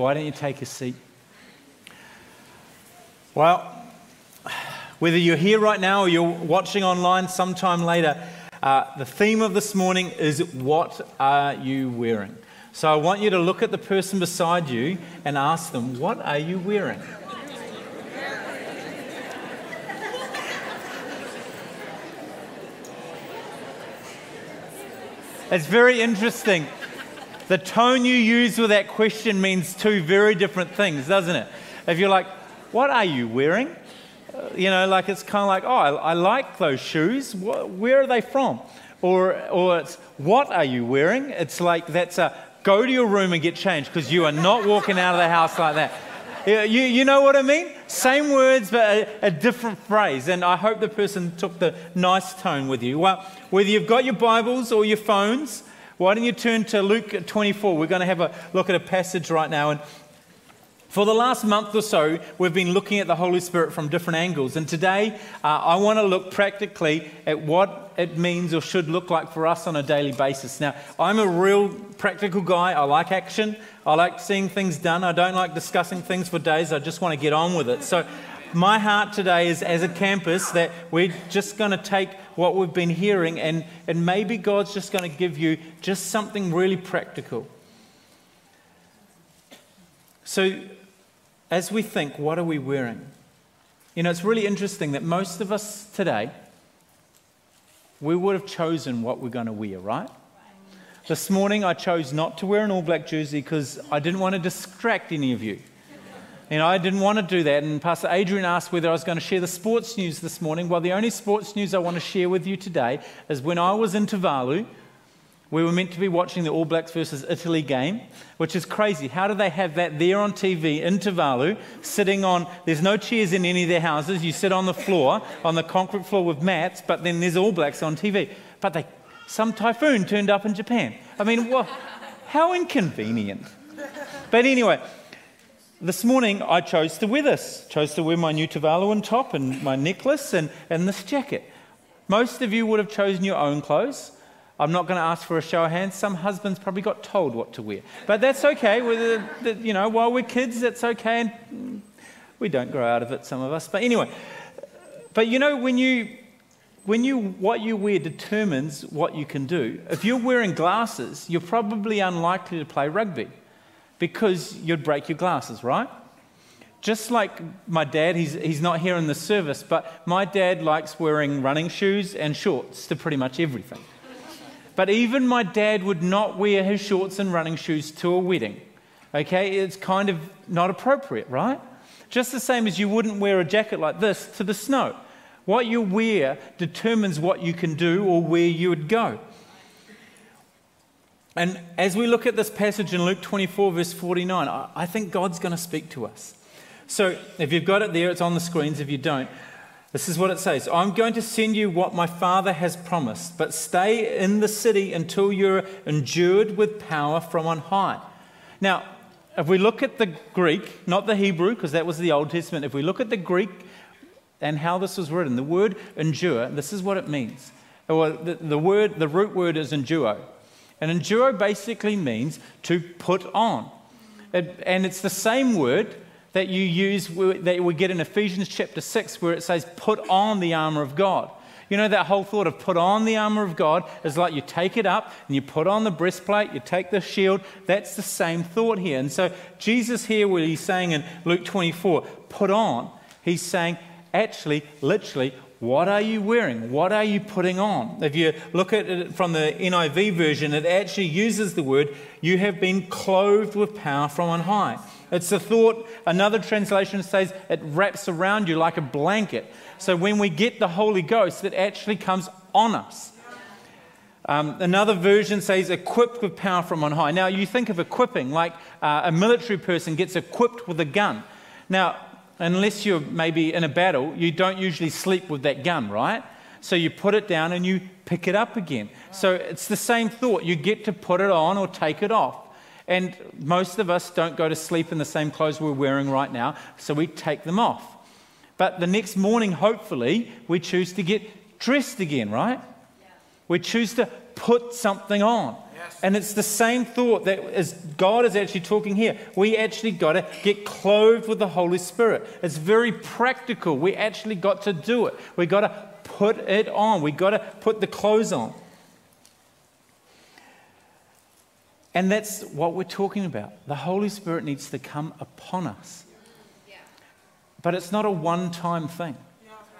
Why don't you take a seat? Well, whether you're here right now or you're watching online sometime later, uh, the theme of this morning is What are you wearing? So I want you to look at the person beside you and ask them, What are you wearing? It's very interesting. The tone you use with that question means two very different things, doesn't it? If you're like, What are you wearing? Uh, you know, like it's kind of like, oh, I, I like those shoes. where are they from? Or, or it's, what are you wearing? It's like, that's a, go to your room and get changed because you are not walking out of the house like that. You, you know what I mean? Same words, but a, a, different phrase. And I hope the person took the nice tone with you. Well, whether you've got your Bibles or your phones, why don't you turn to Luke 24? We're going to have a look at a passage right now. And for the last month or so, we've been looking at the Holy Spirit from different angles. And today, uh, I want to look practically at what it means or should look like for us on a daily basis. Now, I'm a real practical guy. I like action, I like seeing things done. I don't like discussing things for days. I just want to get on with it. So, my heart today is as a campus that we're just going to take what we've been hearing and, and maybe God's just going to give you just something really practical. So, as we think, what are we wearing? You know, it's really interesting that most of us today, we would have chosen what we're going to wear, right? This morning, I chose not to wear an all black jersey because I didn't want to distract any of you. You know, I didn't want to do that. And Pastor Adrian asked whether I was going to share the sports news this morning. Well, the only sports news I want to share with you today is when I was in Tuvalu, we were meant to be watching the All Blacks versus Italy game, which is crazy. How do they have that there on TV in Tuvalu, sitting on, there's no chairs in any of their houses. You sit on the floor, on the concrete floor with mats, but then there's All Blacks on TV. But they, some typhoon turned up in Japan. I mean, how inconvenient. But anyway, this morning I chose to wear this. Chose to wear my new Tuvaluan top and my necklace and, and this jacket. Most of you would have chosen your own clothes. I'm not going to ask for a show of hands. Some husbands probably got told what to wear. But that's okay. The, the, you know, while we're kids, that's okay. And we don't grow out of it, some of us. But anyway, but you know, when you, when you, what you wear determines what you can do. If you're wearing glasses, you're probably unlikely to play rugby because you'd break your glasses, right? Just like my dad, he's, he's not here in the service, but my dad likes wearing running shoes and shorts to pretty much everything. But even my dad would not wear his shorts and running shoes to a wedding. Okay, it's kind of not appropriate, right? Just the same as you wouldn't wear a jacket like this to the snow. What you wear determines what you can do or where you would go. And as we look at this passage in Luke 24, verse 49, I think God's going to speak to us. So if you've got it there, it's on the screens. If you don't, this is what it says I'm going to send you what my Father has promised, but stay in the city until you're endued with power from on high. Now, if we look at the Greek, not the Hebrew, because that was the Old Testament, if we look at the Greek and how this was written, the word endue, this is what it means. Well, the, the, word, the root word is enduo. And enduo basically means to put on. It, and it's the same word that you use, that we get in Ephesians chapter 6, where it says, put on the armor of God. You know, that whole thought of put on the armor of God is like you take it up and you put on the breastplate, you take the shield. That's the same thought here. And so, Jesus here, where he's saying in Luke 24, put on, he's saying, actually, literally, what are you wearing? What are you putting on? If you look at it from the NIV version, it actually uses the word, you have been clothed with power from on high. It's a thought, another translation says it wraps around you like a blanket. So when we get the Holy Ghost, it actually comes on us. Um, another version says equipped with power from on high. Now, you think of equipping like uh, a military person gets equipped with a gun. Now, unless you're maybe in a battle, you don't usually sleep with that gun, right? So you put it down and you pick it up again. So it's the same thought. You get to put it on or take it off. And most of us don't go to sleep in the same clothes we're wearing right now, so we take them off. But the next morning, hopefully, we choose to get dressed again, right? We choose to put something on. And it's the same thought that as God is actually talking here. We actually got to get clothed with the Holy Spirit. It's very practical. We actually got to do it. We got to put it on. We got to put the clothes on. And that's what we're talking about. The Holy Spirit needs to come upon us. But it's not a one time thing.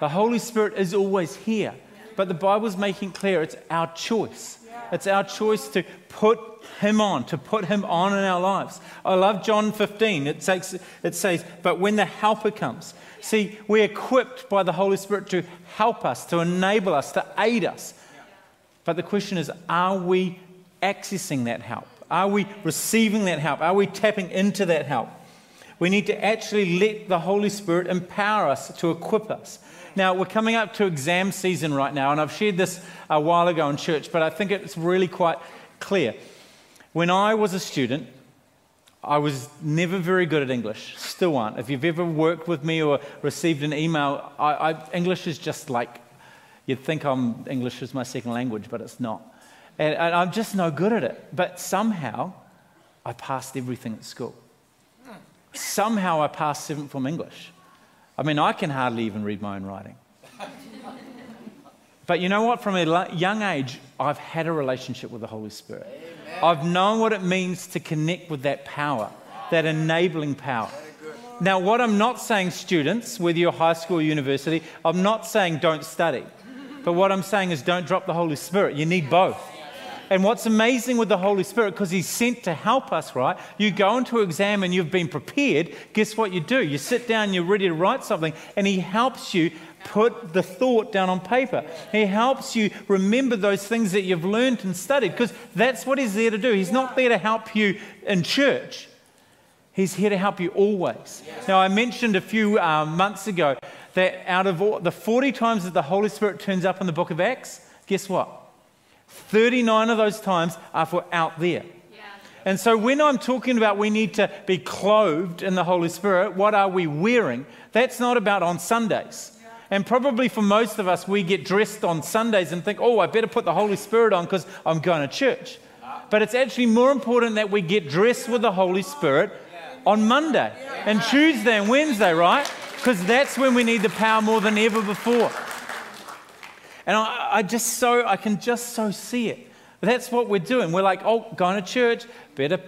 The Holy Spirit is always here. But the Bible's making clear it's our choice. It's our choice to put him on, to put him on in our lives. I love John 15. It says, it says, But when the Helper comes, see, we're equipped by the Holy Spirit to help us, to enable us, to aid us. But the question is, are we accessing that help? Are we receiving that help? Are we tapping into that help? We need to actually let the Holy Spirit empower us to equip us. Now, we're coming up to exam season right now, and I've shared this a while ago in church, but I think it's really quite clear. When I was a student, I was never very good at English, still aren't. If you've ever worked with me or received an email, I, I, English is just like, you'd think I'm, English is my second language, but it's not. And, and I'm just no good at it. But somehow, I passed everything at school. Somehow, I passed seventh form English. I mean, I can hardly even read my own writing. but you know what? From a young age, I've had a relationship with the Holy Spirit. Amen. I've known what it means to connect with that power, that enabling power. Now, what I'm not saying, students, whether you're high school or university, I'm not saying don't study. But what I'm saying is don't drop the Holy Spirit. You need both. And what's amazing with the Holy Spirit, because He's sent to help us, right? You go into exam and you've been prepared. Guess what you do? You sit down, you're ready to write something, and He helps you put the thought down on paper. He helps you remember those things that you've learned and studied, because that's what He's there to do. He's not there to help you in church. He's here to help you always. Now, I mentioned a few uh, months ago that out of all, the 40 times that the Holy Spirit turns up in the book of Acts, guess what? 39 of those times are for out there. And so, when I'm talking about we need to be clothed in the Holy Spirit, what are we wearing? That's not about on Sundays. And probably for most of us, we get dressed on Sundays and think, oh, I better put the Holy Spirit on because I'm going to church. But it's actually more important that we get dressed with the Holy Spirit on Monday and Tuesday and Wednesday, right? Because that's when we need the power more than ever before. And I, I just so, I can just so see it. That's what we're doing. We're like, oh, going to church, better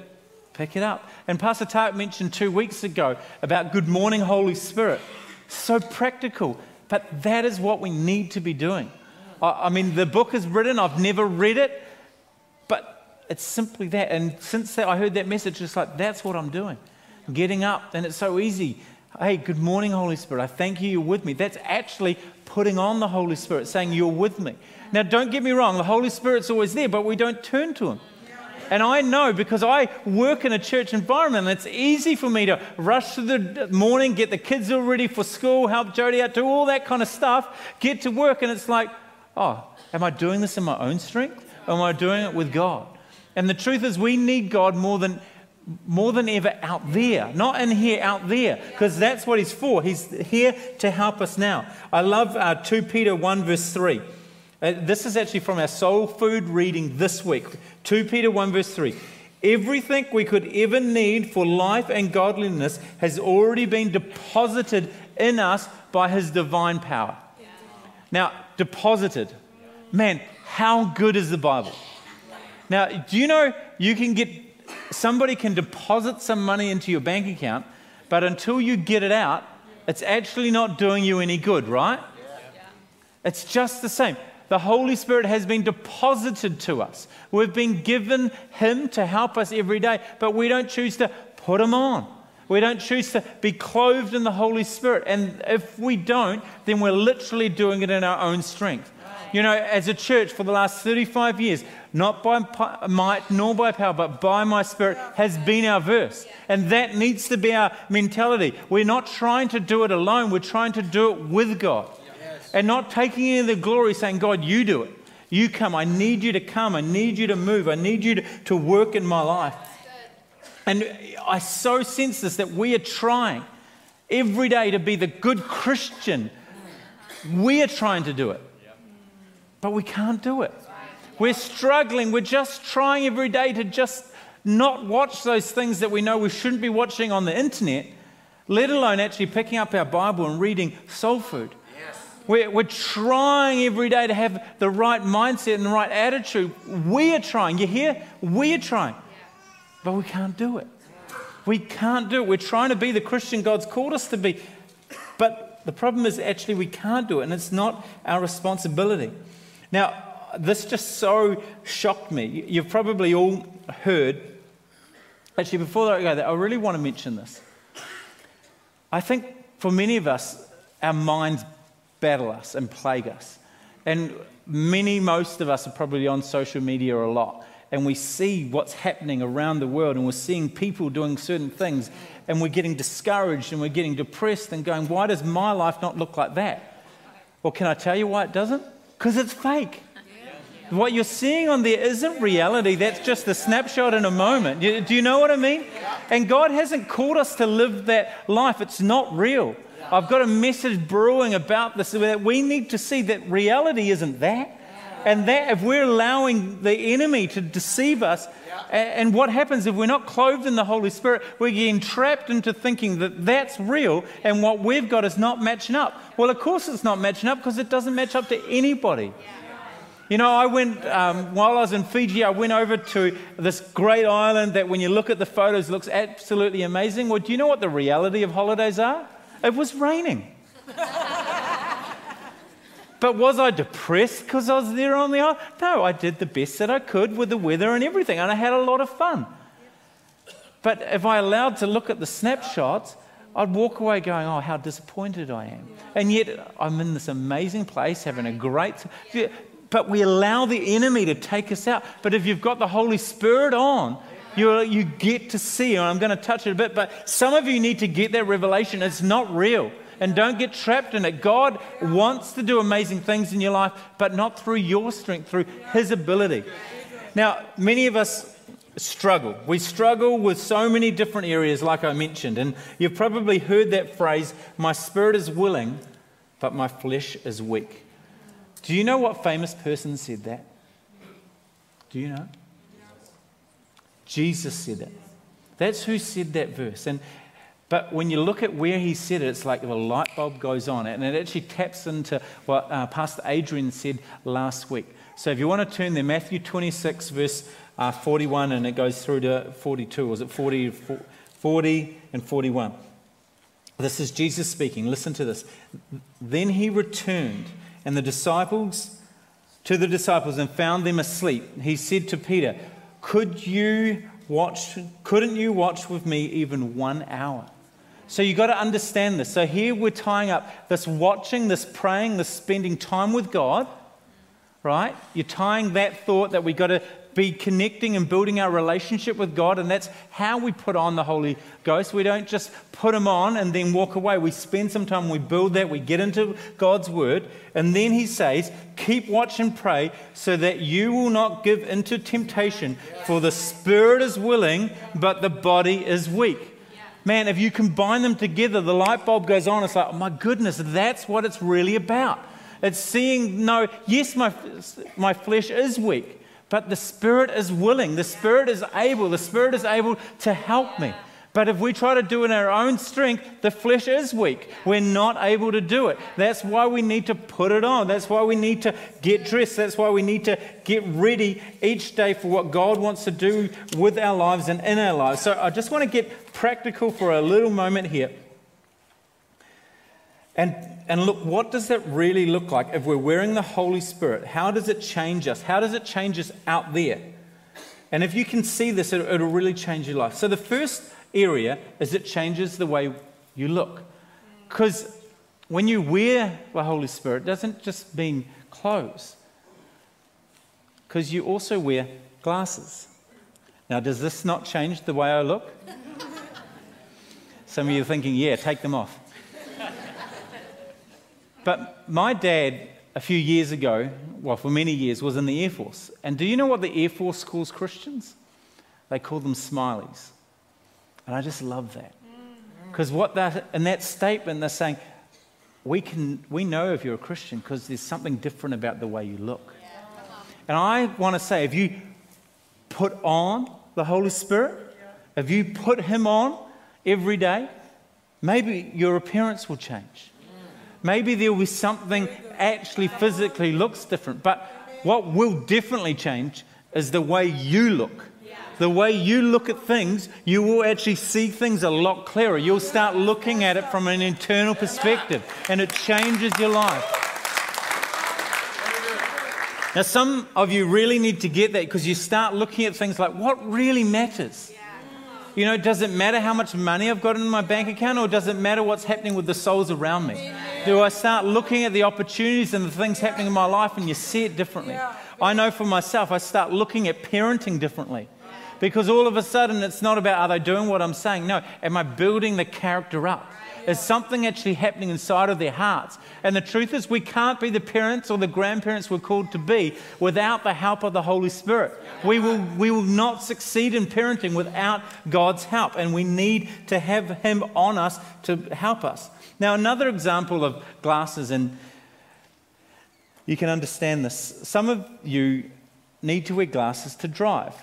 pick it up. And Pastor Tark mentioned two weeks ago about Good Morning, Holy Spirit. So practical, but that is what we need to be doing. I, I mean, the book is written, I've never read it, but it's simply that. And since that, I heard that message, it's like, that's what I'm doing. Getting up, and it's so easy. Hey, good morning, Holy Spirit. I thank you, you're with me. That's actually putting on the Holy Spirit, saying, You're with me. Now, don't get me wrong, the Holy Spirit's always there, but we don't turn to Him. And I know because I work in a church environment, and it's easy for me to rush to the morning, get the kids all ready for school, help Jody out, do all that kind of stuff, get to work, and it's like, oh, am I doing this in my own strength? Or am I doing it with God? And the truth is, we need God more than more than ever out there, not in here, out there, because that's what he's for. He's here to help us now. I love uh, 2 Peter 1, verse 3. Uh, this is actually from our soul food reading this week. 2 Peter 1, verse 3. Everything we could ever need for life and godliness has already been deposited in us by his divine power. Yeah. Now, deposited. Man, how good is the Bible? Now, do you know you can get somebody can deposit some money into your bank account, but until you get it out, it's actually not doing you any good, right? It's just the same. The Holy Spirit has been deposited to us. We've been given Him to help us every day, but we don't choose to put Him on. We don't choose to be clothed in the Holy Spirit. And if we don't, then we're literally doing it in our own strength. You know, as a church for the last 35 years, not by might nor by power, but by my spirit, has been our verse. And that needs to be our mentality. We're not trying to do it alone, we're trying to do it with God. And not taking any of the glory, saying, God, you do it. You come. I need you to come. I need you to move. I need you to, to work in my life. And I so sense this that we are trying every day to be the good Christian. We are trying to do it, but we can't do it. We're struggling. We're just trying every day to just not watch those things that we know we shouldn't be watching on the internet, let alone actually picking up our Bible and reading soul food. We're, we're trying every day to have the right mindset and the right attitude. We are trying. You hear? We are trying. But we can't do it. We can't do it. We're trying to be the Christian God's called us to be. But the problem is actually we can't do it, and it's not our responsibility. Now, this just so shocked me. You've probably all heard. Actually, before I go there, I really want to mention this. I think for many of us, our minds battle us and plague us. And many, most of us are probably on social media a lot. And we see what's happening around the world, and we're seeing people doing certain things, and we're getting discouraged and we're getting depressed and going, Why does my life not look like that? Well, can I tell you why it doesn't? Because it's fake. What you're seeing on there isn't reality. That's just a snapshot in a moment. Do you know what I mean? And God hasn't called us to live that life. It's not real. I've got a message brewing about this that we need to see that reality isn't that. And that if we're allowing the enemy to deceive us, and what happens if we're not clothed in the Holy Spirit, we're getting trapped into thinking that that's real and what we've got is not matching up. Well, of course it's not matching up because it doesn't match up to anybody. You know, I went, um, while I was in Fiji, I went over to this great island that when you look at the photos looks absolutely amazing. Well, do you know what the reality of holidays are? It was raining. but was I depressed because I was there on the island? No, I did the best that I could with the weather and everything, and I had a lot of fun. But if I allowed to look at the snapshots, I'd walk away going, Oh, how disappointed I am. And yet I'm in this amazing place having a great. But we allow the enemy to take us out. But if you've got the Holy Spirit on, you, you get to see, and I'm going to touch it a bit, but some of you need to get that revelation. It's not real. And don't get trapped in it. God wants to do amazing things in your life, but not through your strength, through His ability. Now, many of us struggle. We struggle with so many different areas, like I mentioned. And you've probably heard that phrase my spirit is willing, but my flesh is weak. Do you know what famous person said that? Do you know? Jesus said it. That's who said that verse. And but when you look at where he said it, it's like the light bulb goes on, and it actually taps into what uh, Pastor Adrian said last week. So if you want to turn there, Matthew 26, verse uh, 41, and it goes through to 42. Was it 40, 40 and 41? This is Jesus speaking. Listen to this. Then he returned, and the disciples, to the disciples, and found them asleep. He said to Peter, could you watch, couldn't you watch with me even one hour? So you've got to understand this. So here we're tying up this watching, this praying, this spending time with God, right? You're tying that thought that we've got to be connecting and building our relationship with God, and that's how we put on the Holy Ghost. We don't just put Him on and then walk away. We spend some time, we build that, we get into God's Word, and then He says, Keep watch and pray so that you will not give into temptation, for the spirit is willing, but the body is weak. Man, if you combine them together, the light bulb goes on. It's like, oh my goodness, that's what it's really about. It's seeing, no, yes, my, my flesh is weak, but the Spirit is willing, the Spirit is able, the Spirit is able to help me. But if we try to do it in our own strength, the flesh is weak. We're not able to do it. That's why we need to put it on. That's why we need to get dressed. That's why we need to get ready each day for what God wants to do with our lives and in our lives. So I just want to get practical for a little moment here. And, and look, what does that really look like if we're wearing the Holy Spirit? How does it change us? How does it change us out there? And if you can see this, it, it'll really change your life. So, the first area is it changes the way you look. Because when you wear the Holy Spirit, it doesn't just mean clothes, because you also wear glasses. Now, does this not change the way I look? Some of you are thinking, yeah, take them off. But my dad, a few years ago, well, for many years, was in the Air Force. And do you know what the Air Force calls Christians? They call them smileys. And I just love that. Because what that, in that statement, they're saying, we, can, we know if you're a Christian because there's something different about the way you look. And I want to say, if you put on the Holy Spirit, if you put Him on every day, maybe your appearance will change. Maybe there will be something actually physically looks different. But what will definitely change is the way you look. The way you look at things, you will actually see things a lot clearer. You'll start looking at it from an internal perspective, and it changes your life. Now, some of you really need to get that because you start looking at things like what really matters. You know, does it matter how much money I've got in my bank account, or does it matter what's happening with the souls around me? Do I start looking at the opportunities and the things happening in my life and you see it differently? I know for myself, I start looking at parenting differently. Because all of a sudden, it's not about are they doing what I'm saying? No, am I building the character up? Is something actually happening inside of their hearts? And the truth is, we can't be the parents or the grandparents we're called to be without the help of the Holy Spirit. We will, we will not succeed in parenting without God's help, and we need to have Him on us to help us. Now, another example of glasses, and you can understand this. Some of you need to wear glasses to drive.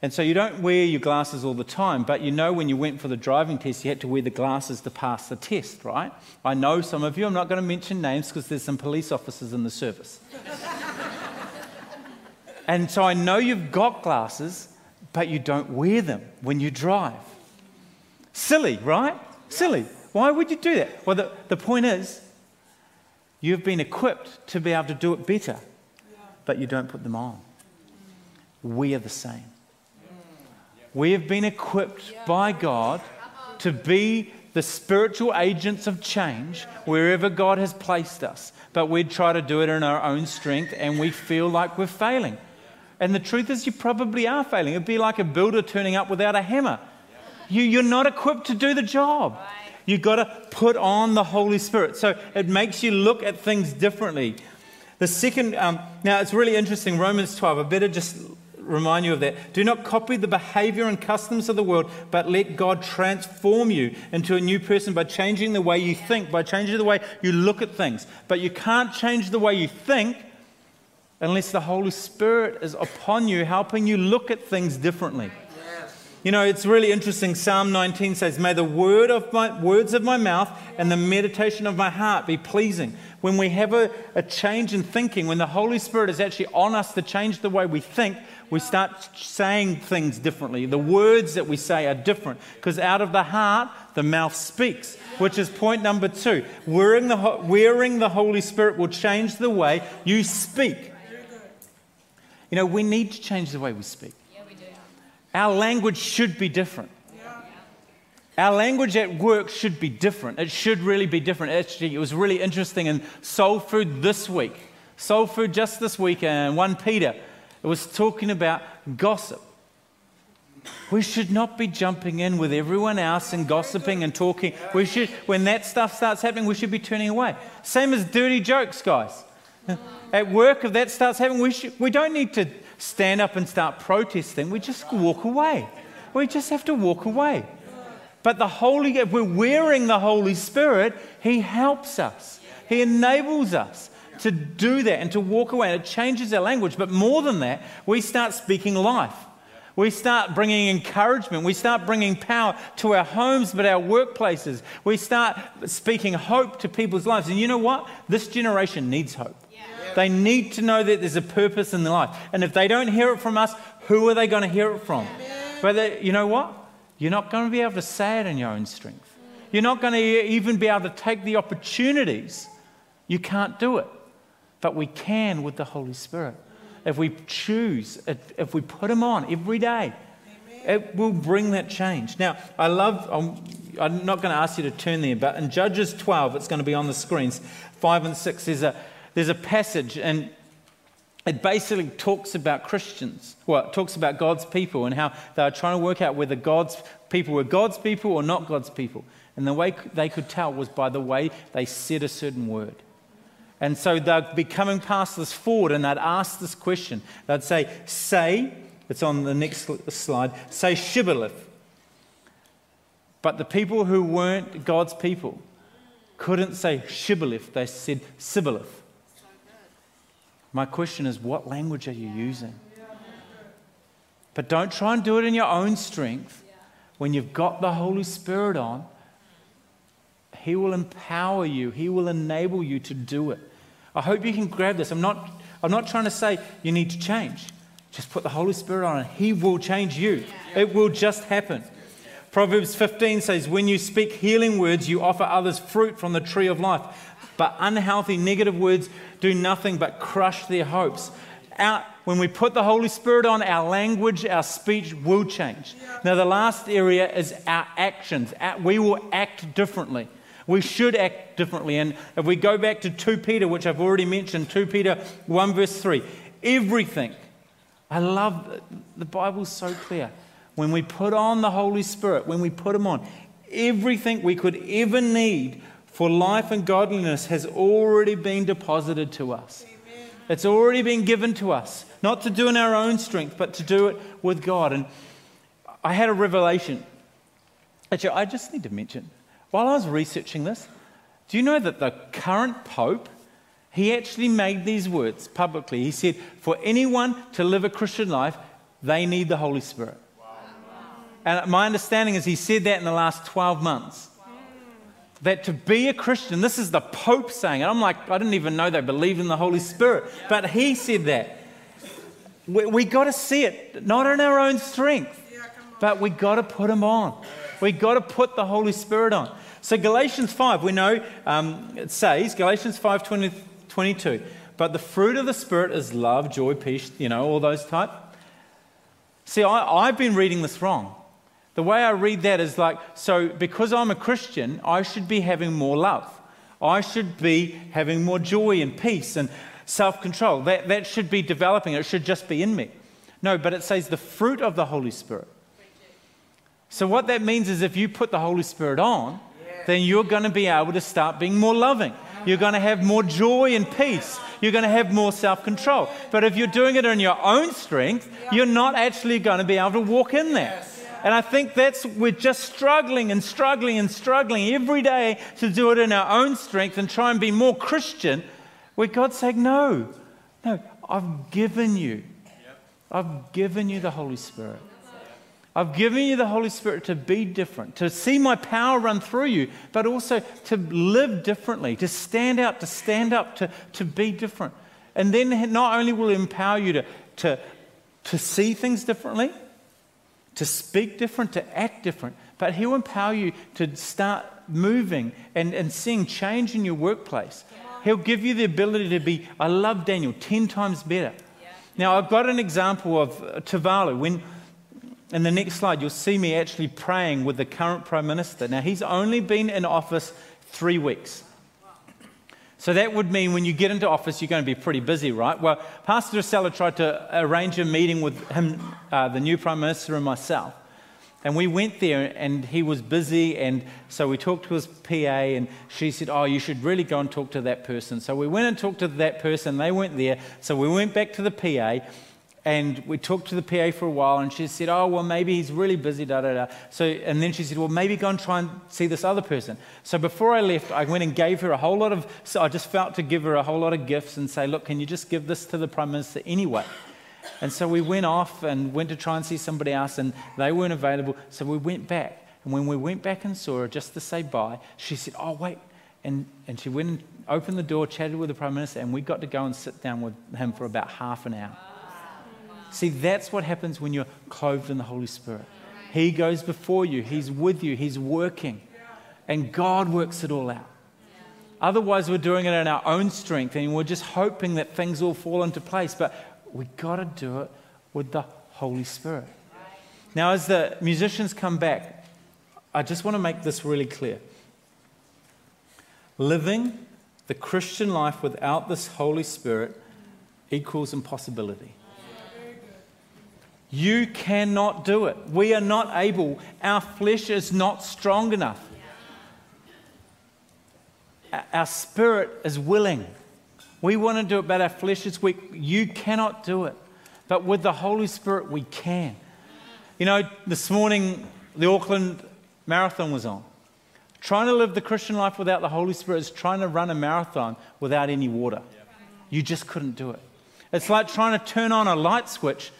And so you don't wear your glasses all the time, but you know when you went for the driving test, you had to wear the glasses to pass the test, right? I know some of you, I'm not going to mention names because there's some police officers in the service. and so I know you've got glasses, but you don't wear them when you drive. Silly, right? Silly. Why would you do that? Well, the, the point is, you've been equipped to be able to do it better, but you don't put them on. We are the same. We have been equipped by God to be the spiritual agents of change wherever God has placed us. But we try to do it in our own strength and we feel like we're failing. And the truth is, you probably are failing. It'd be like a builder turning up without a hammer. You, you're not equipped to do the job. You've got to put on the Holy Spirit. So it makes you look at things differently. The second, um, now it's really interesting, Romans 12. I better just remind you of that. Do not copy the behavior and customs of the world, but let God transform you into a new person by changing the way you think, by changing the way you look at things. But you can't change the way you think unless the Holy Spirit is upon you, helping you look at things differently. You know, it's really interesting. Psalm 19 says, May the word of my, words of my mouth and the meditation of my heart be pleasing. When we have a, a change in thinking, when the Holy Spirit is actually on us to change the way we think, we start saying things differently. The words that we say are different because out of the heart, the mouth speaks, which is point number two. Wearing the, wearing the Holy Spirit will change the way you speak. You know, we need to change the way we speak. Yeah, we do. Our language should be different. Our language at work should be different. It should really be different. Actually, it was really interesting in Soul Food this week. Soul Food just this week, and 1 Peter it was talking about gossip. We should not be jumping in with everyone else and gossiping and talking. We should, when that stuff starts happening, we should be turning away. Same as dirty jokes, guys. At work, if that starts happening, we, should, we don't need to stand up and start protesting. We just walk away. We just have to walk away. But the Holy, if we're wearing the Holy Spirit, He helps us. He enables us to do that and to walk away. And it changes our language. But more than that, we start speaking life. We start bringing encouragement. We start bringing power to our homes, but our workplaces. We start speaking hope to people's lives. And you know what? This generation needs hope. Yeah. They need to know that there's a purpose in their life. And if they don't hear it from us, who are they going to hear it from? Yeah. But they, you know what? You're not going to be able to say it in your own strength. You're not going to even be able to take the opportunities. You can't do it but we can with the Holy Spirit. If we choose, if we put Him on every day, it will bring that change. Now, I love, I'm, I'm not going to ask you to turn there, but in Judges 12, it's going to be on the screens, 5 and 6, there's a, there's a passage, and it basically talks about Christians. Well, it talks about God's people and how they are trying to work out whether God's people were God's people or not God's people. And the way they could tell was by the way they said a certain word. And so they'd be coming past this forward and they'd ask this question. They'd say, Say, it's on the next slide, say Shibboleth. But the people who weren't God's people couldn't say Shibboleth, they said Sibboleth. My question is, what language are you using? But don't try and do it in your own strength. When you've got the Holy Spirit on, He will empower you, He will enable you to do it. I hope you can grab this. I'm not, I'm not trying to say you need to change. Just put the Holy Spirit on and He will change you. It will just happen. Proverbs 15 says, When you speak healing words, you offer others fruit from the tree of life. But unhealthy, negative words do nothing but crush their hopes. Our, when we put the Holy Spirit on, our language, our speech will change. Now, the last area is our actions. We will act differently. We should act differently. And if we go back to 2 Peter, which I've already mentioned, 2 Peter 1, verse 3, everything, I love the Bible's so clear. When we put on the Holy Spirit, when we put Him on, everything we could ever need for life and godliness has already been deposited to us. Amen. It's already been given to us, not to do in our own strength, but to do it with God. And I had a revelation. Actually, I just need to mention while I was researching this, do you know that the current Pope, he actually made these words publicly. He said, For anyone to live a Christian life, they need the Holy Spirit. Wow. And my understanding is he said that in the last 12 months. Wow. That to be a Christian, this is the Pope saying it. I'm like, I didn't even know they believed in the Holy Spirit. But he said that. We, we got to see it, not in our own strength, but we got to put him on. We got to put the Holy Spirit on. So Galatians 5, we know um, it says, Galatians 5 20, 22, but the fruit of the Spirit is love, joy, peace, you know, all those type. See, I, I've been reading this wrong. The way I read that is like, so because I'm a Christian, I should be having more love. I should be having more joy and peace and self control. That, that should be developing. It should just be in me. No, but it says the fruit of the Holy Spirit. So, what that means is if you put the Holy Spirit on, then you're going to be able to start being more loving. You're going to have more joy and peace. You're going to have more self control. But if you're doing it in your own strength, you're not actually going to be able to walk in there. And I think that's, we're just struggling and struggling and struggling every day to do it in our own strength and try and be more Christian, where God's saying, No, no, I've given you. I've given you the Holy Spirit. I've given you the Holy Spirit to be different, to see my power run through you, but also to live differently, to stand out, to stand up, to, to be different. And then not only will it empower you to, to, to see things differently, to speak different, to act different, but He'll empower you to start moving and, and seeing change in your workplace. He'll give you the ability to be, I love Daniel, 10 times better. Now, I've got an example of uh, Tuvalu. When in the next slide, you'll see me actually praying with the current Prime Minister. Now, he's only been in office three weeks. So that would mean when you get into office, you're going to be pretty busy, right? Well, Pastor Drusella tried to arrange a meeting with him, uh, the new Prime Minister, and myself. And we went there, and he was busy. And so we talked to his PA, and she said, Oh, you should really go and talk to that person. So we went and talked to that person. They weren't there. So we went back to the PA, and we talked to the PA for a while, and she said, "Oh, well, maybe he's really busy." Da da da. So, and then she said, "Well, maybe go and try and see this other person." So before I left, I went and gave her a whole lot of. So I just felt to give her a whole lot of gifts and say, "Look, can you just give this to the prime minister anyway?" And so we went off and went to try and see somebody else, and they weren't available. So we went back, and when we went back and saw her just to say bye, she said, "Oh, wait," and and she went and opened the door, chatted with the prime minister, and we got to go and sit down with him for about half an hour. See, that's what happens when you're clothed in the Holy Spirit. He goes before you, He's with you, He's working, and God works it all out. Otherwise, we're doing it in our own strength and we're just hoping that things will fall into place. But we've got to do it with the Holy Spirit. Now, as the musicians come back, I just want to make this really clear. Living the Christian life without this Holy Spirit equals impossibility. You cannot do it. We are not able. Our flesh is not strong enough. Our spirit is willing. We want to do it, but our flesh is weak. You cannot do it. But with the Holy Spirit, we can. You know, this morning, the Auckland Marathon was on. Trying to live the Christian life without the Holy Spirit is trying to run a marathon without any water. You just couldn't do it. It's like trying to turn on a light switch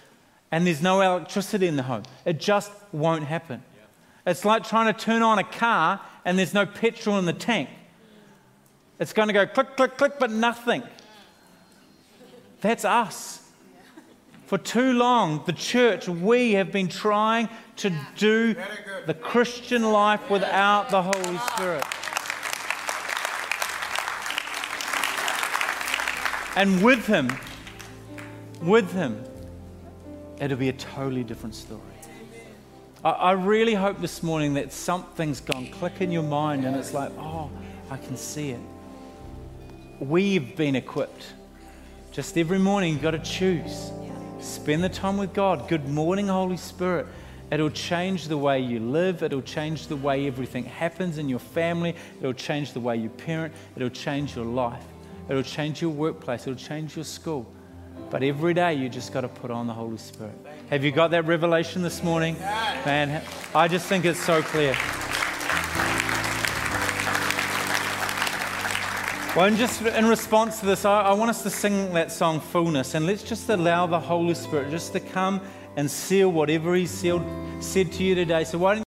and there's no electricity in the home. It just won't happen. It's like trying to turn on a car and there's no petrol in the tank. It's going to go click, click, click, but nothing. That's us. For too long, the church, we have been trying to do the Christian life without the Holy Spirit. And with Him, with Him, it'll be a totally different story. I, I really hope this morning that something's gone click in your mind and it's like, oh, I can see it. We've been equipped. Just every morning, you've got to choose. Spend the time with God. Good morning, Holy Spirit. It'll change the way you live. It'll change the way everything happens in your family. It'll change the way you parent. It'll change your life. It'll change your workplace. It'll change your school. But every day you just got to put on the Holy Spirit. Have you got that revelation this morning? Man, I just think it's so clear. Well, and just in response to this, I, I want us to sing that song, Fullness, and let's just allow the Holy Spirit just to come and seal whatever He's sealed, said to you today. So, why don't